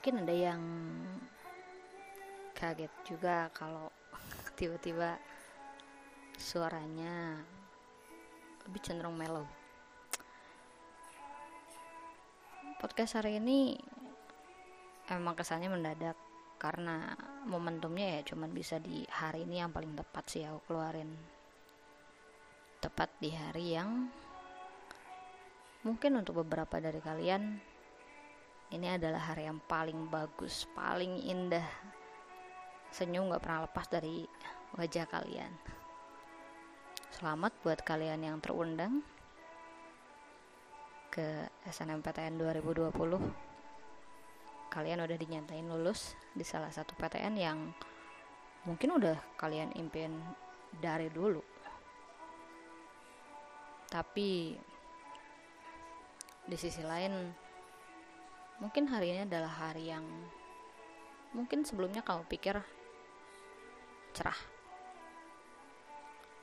mungkin ada yang kaget juga kalau tiba-tiba suaranya lebih cenderung mellow. Podcast hari ini emang kesannya mendadak karena momentumnya ya cuman bisa di hari ini yang paling tepat sih aku keluarin. Tepat di hari yang mungkin untuk beberapa dari kalian ini adalah hari yang paling bagus paling indah. Senyum gak pernah lepas dari wajah kalian. Selamat buat kalian yang terundang ke SNMPTN 2020 kalian udah dinyatain lulus di salah satu PTN yang mungkin udah kalian impian dari dulu. Tapi di sisi lain mungkin hari ini adalah hari yang mungkin sebelumnya kamu pikir cerah.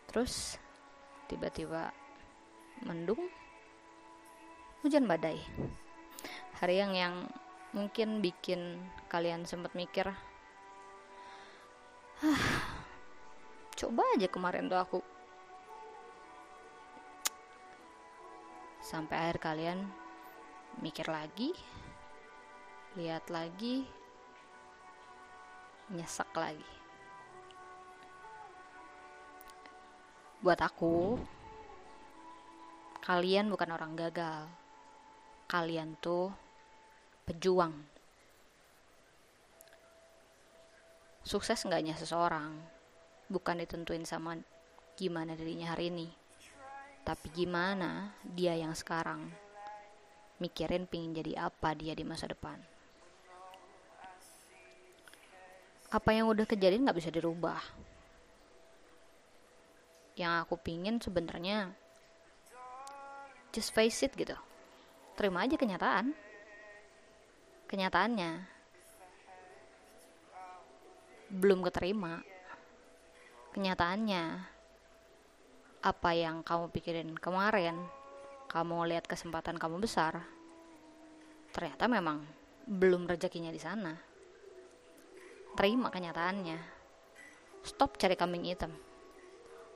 Terus tiba-tiba mendung hujan badai. Hari yang yang mungkin bikin kalian sempat mikir ah, coba aja kemarin tuh aku. Sampai akhir kalian mikir lagi lihat lagi. Nyesek lagi. Buat aku kalian bukan orang gagal. Kalian tuh pejuang. Sukses enggaknya seseorang. Bukan ditentuin sama gimana dirinya hari ini, tapi gimana dia yang sekarang. Mikirin pingin jadi apa dia di masa depan. Apa yang udah kejadian nggak bisa dirubah. Yang aku pingin sebenarnya just face it gitu. Terima aja kenyataan kenyataannya belum keterima kenyataannya apa yang kamu pikirin kemarin kamu lihat kesempatan kamu besar ternyata memang belum rezekinya di sana terima kenyataannya. Stop cari kambing hitam.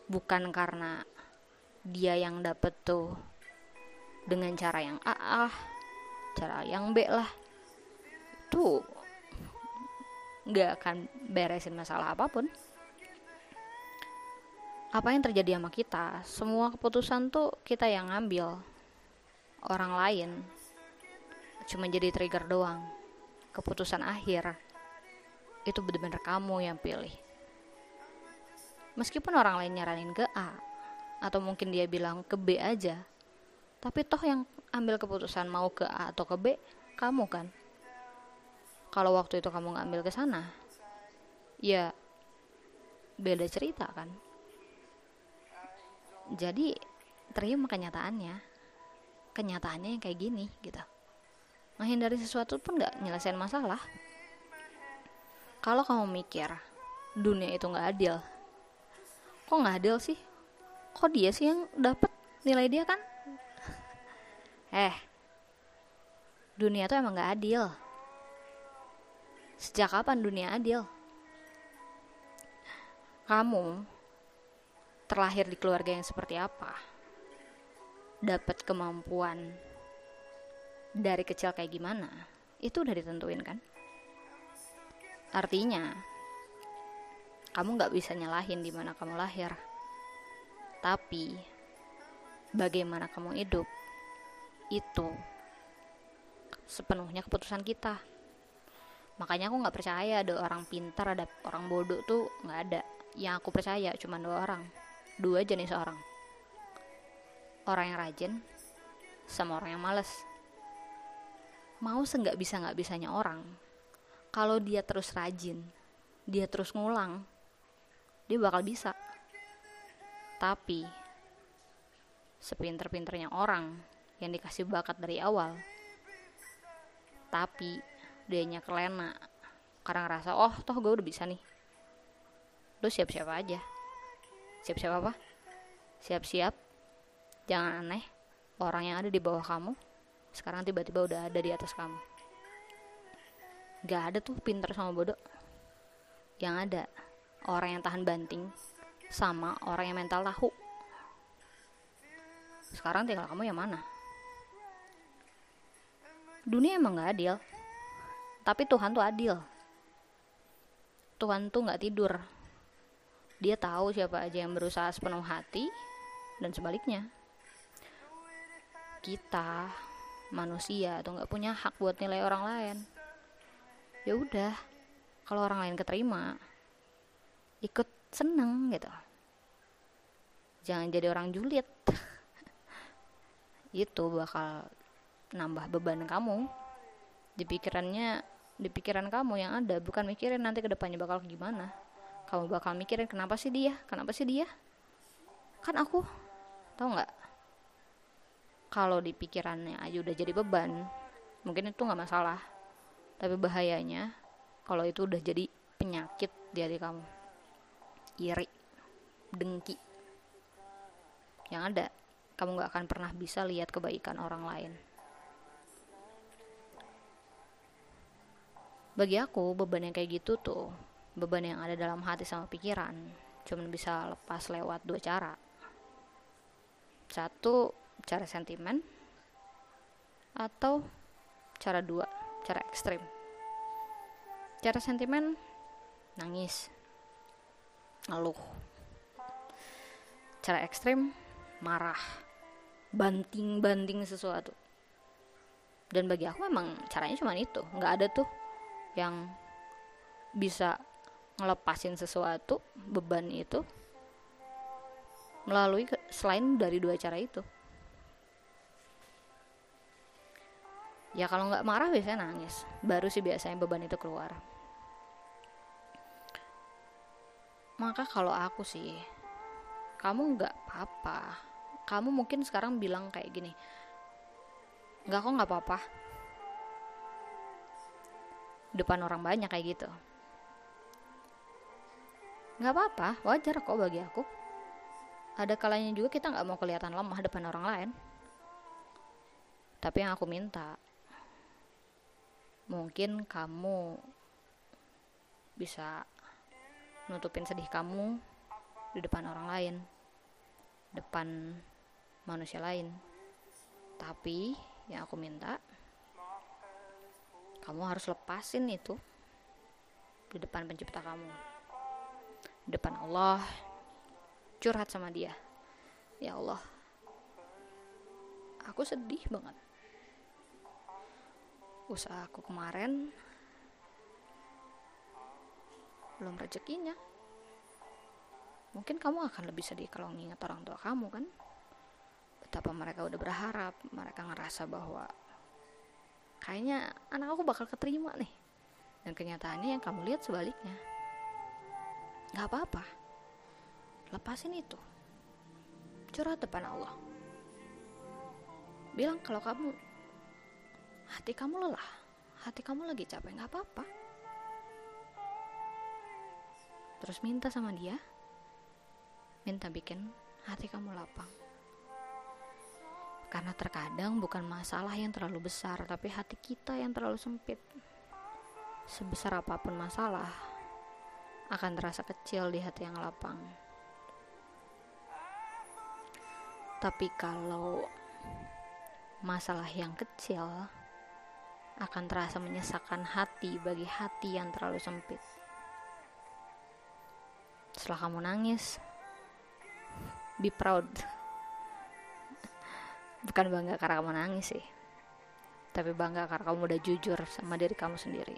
Bukan karena dia yang dapet tuh dengan cara yang A, A cara yang B lah. Itu nggak akan beresin masalah apa pun. Apa yang terjadi sama kita? Semua keputusan tuh kita yang ngambil. Orang lain cuma jadi trigger doang. Keputusan akhir itu benar-benar kamu yang pilih. Meskipun orang lain nyaranin ke A atau mungkin dia bilang ke B aja tapi toh yang ambil keputusan mau ke A atau ke B kamu kan. Kalau waktu itu kamu ngambil ke sana ya beda cerita kan. Jadi terima kenyataannya. Kenyataannya yang kayak gini gitu. Menghindari sesuatu pun gak nyelesain masalah kalau kamu mikir dunia itu gak adil kok gak adil sih kok dia sih yang dapat nilai dia kan eh dunia tuh emang gak adil Sejak kapan dunia adil? Kamu terlahir di keluarga yang seperti apa? Dapat kemampuan dari kecil kayak gimana? Itu udah ditentuin kan? Artinya, kamu gak bisa nyalahin di mana kamu lahir. Tapi, bagaimana kamu hidup, itu sepenuhnya keputusan kita. Makanya aku nggak percaya ada orang pintar ada orang bodoh tuh nggak ada. Yang aku percaya cuma dua orang. Dua jenis orang. Orang yang rajin sama orang yang males. Mau seenggak bisa nggak bisanya orang kalau dia terus rajin dia terus ngulang dia bakal bisa. Tapi sepinter-pinternya orang yang dikasih bakat dari awal tapi dianya kelena karena ngerasa oh toh gue udah bisa nih. Lu siap-siap aja. Siap-siap apa? Siap-siap jangan aneh orang yang ada di bawah kamu sekarang tiba-tiba udah ada di atas kamu Gak ada tuh pinter sama bodoh. Yang ada orang yang tahan banting sama orang yang mental tahu. Sekarang tinggal kamu yang mana? Dunia emang gak adil. Tapi Tuhan tuh adil. Tuhan tuh gak tidur. Dia tahu siapa aja yang berusaha sepenuh hati dan sebaliknya. Kita manusia tuh nggak punya hak buat nilai orang lain ya udah kalau orang lain keterima ikut seneng gitu. Jangan jadi orang julid. Itu bakal nambah beban kamu. Di pikirannya di pikiran kamu yang ada bukan mikirin nanti ke depannya bakal gimana. Kamu bakal mikirin kenapa sih dia? Kenapa sih dia? Kan aku tau nggak? Kalau di pikirannya aja udah jadi beban mungkin itu nggak masalah tapi bahayanya kalau itu udah jadi penyakit di hati kamu. Iri dengki. Yang ada kamu gak akan pernah bisa lihat kebaikan orang lain. Bagi aku beban yang kayak gitu tuh beban yang ada dalam hati sama pikiran cuman bisa lepas lewat dua cara. Satu cara sentimen atau cara dua cara ekstrim. Cara sentimen nangis. Ngeluh. Cara ekstrim marah. Banting-banting sesuatu. Dan bagi aku memang caranya cuma itu. Nggak ada tuh yang bisa ngelepasin sesuatu beban itu melalui selain dari dua cara itu ya kalau nggak marah biasanya nangis. Baru sih biasanya beban itu keluar. Maka kalau aku sih kamu nggak apa-apa. Kamu mungkin sekarang bilang kayak gini nggak kok nggak apa-apa. Depan orang banyak kayak gitu. Nggak apa-apa wajar kok bagi aku. Ada kalanya juga kita nggak mau kelihatan lemah depan orang lain. Tapi yang aku minta mungkin kamu bisa nutupin sedih kamu di depan orang lain, depan manusia lain. Tapi yang aku minta, kamu harus lepasin itu di depan pencipta kamu, di depan Allah, curhat sama Dia. Ya Allah, aku sedih banget usahaku kemarin belum rezekinya. Mungkin kamu akan lebih sedih kalau nginget orang tua kamu kan? Betapa mereka udah berharap mereka ngerasa bahwa kayaknya anak aku bakal keterima nih. Dan kenyataannya yang kamu lihat sebaliknya. Nggak apa-apa. Lepasin itu. Curhat depan Allah. Bilang kalau kamu hati kamu lelah, hati kamu lagi capek, nggak apa-apa. Terus minta sama dia, minta bikin hati kamu lapang. Karena terkadang bukan masalah yang terlalu besar, tapi hati kita yang terlalu sempit. Sebesar apa pun masalah, akan terasa kecil di hati yang lapang. Tapi kalau masalah yang kecil akan terasa menyesakkan hati bagi hati yang terlalu sempit. Setelah kamu nangis, be proud. Bukan bangga karena kamu nangis sih, tapi bangga karena kamu udah jujur sama diri kamu sendiri.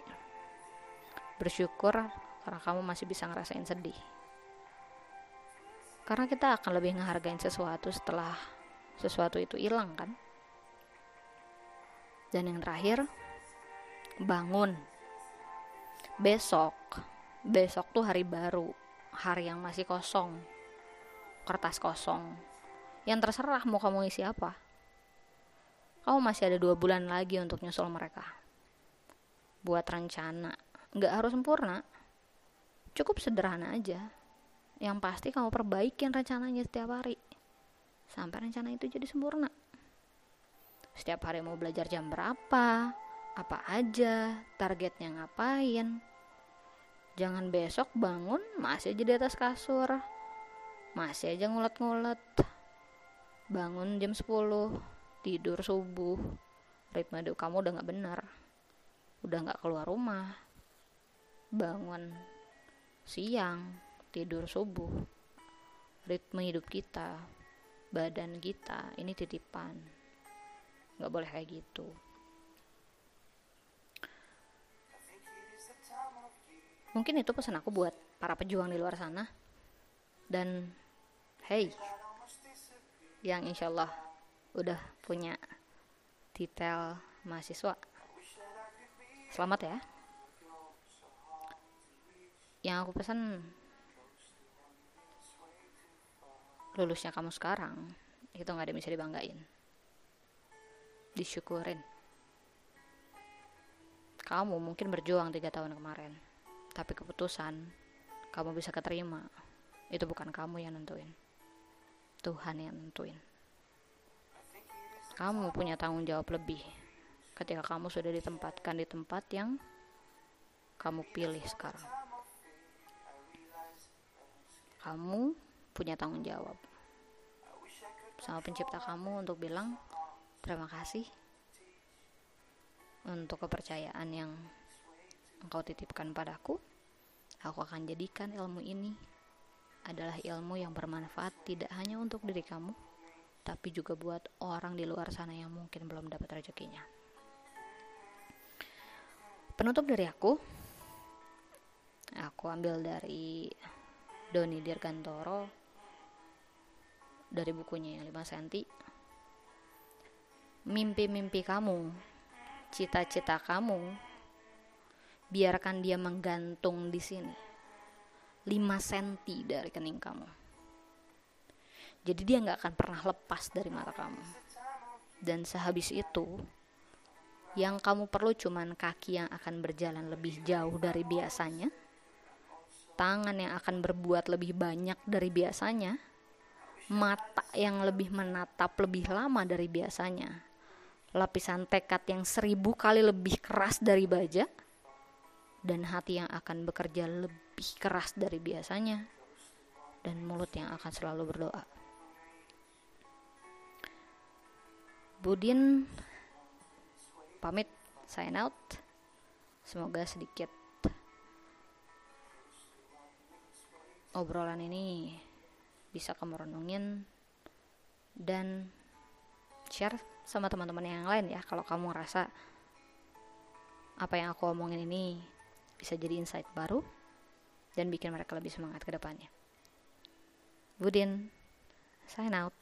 Bersyukur karena kamu masih bisa ngerasain sedih. Karena kita akan lebih ngehargain sesuatu setelah sesuatu itu hilang kan? Dan yang terakhir, bangun. Besok. Besok tuh hari baru. Hari yang masih kosong. Kertas kosong. Yang terserah mau kamu isi apa. Kamu masih ada dua bulan lagi untuk nyusul mereka. Buat rencana. Nggak harus sempurna. Cukup sederhana aja. Yang pasti kamu perbaikin rencananya setiap hari. Sampai rencana itu jadi sempurna. Setiap hari mau belajar jam berapa apa aja targetnya ngapain. Jangan besok bangun masih aja di atas kasur. Masih aja ngulet-ngulet. Bangun jam 10 tidur subuh. Ritme hidup kamu udah gak benar udah gak keluar rumah. Bangun siang tidur subuh. Ritme hidup kita badan kita ini titipan. Nggak boleh kayak gitu mungkin itu pesan aku buat para pejuang di luar sana. Dan hey yang insya Allah udah punya detail mahasiswa. Selamat ya. Yang aku pesan lulusnya kamu sekarang itu nggak ada yang bisa dibanggain. Disyukurin. Kamu mungkin berjuang tiga tahun kemarin tapi keputusan kamu bisa keterima itu bukan kamu yang nentuin. Tuhan yang nentuin. Kamu punya tanggung jawab lebih ketika kamu sudah ditempatkan di tempat yang kamu pilih sekarang. Kamu punya tanggung jawab. Sama pencipta kamu untuk bilang terima kasih untuk kepercayaan yang engkau titipkan padaku aku akan jadikan ilmu ini adalah ilmu yang bermanfaat tidak hanya untuk diri kamu tapi juga buat orang di luar sana yang mungkin belum dapat rezekinya. Penutup dari aku aku ambil dari Doni Dirgantoro dari bukunya yang 5 cm mimpi-mimpi kamu cita-cita kamu biarkan dia menggantung di sini. 5 cm dari kening kamu. Jadi dia nggak akan pernah lepas dari mata kamu. Dan sehabis itu yang kamu perlu cuman kaki yang akan berjalan lebih jauh dari biasanya tangan yang akan berbuat lebih banyak dari biasanya, mata yang lebih menatap lebih lama dari biasanya, lapisan tekad yang seribu kali lebih keras dari baja, dan hati yang akan bekerja lebih keras dari biasanya, dan mulut yang akan selalu berdoa. Budin pamit sign out. Semoga sedikit obrolan ini bisa kamu renungin dan share sama teman-teman yang lain ya kalau kamu ngerasa apa yang aku omongin ini bisa jadi insight baru dan bikin mereka lebih semangat ke depannya. Budin, sign out.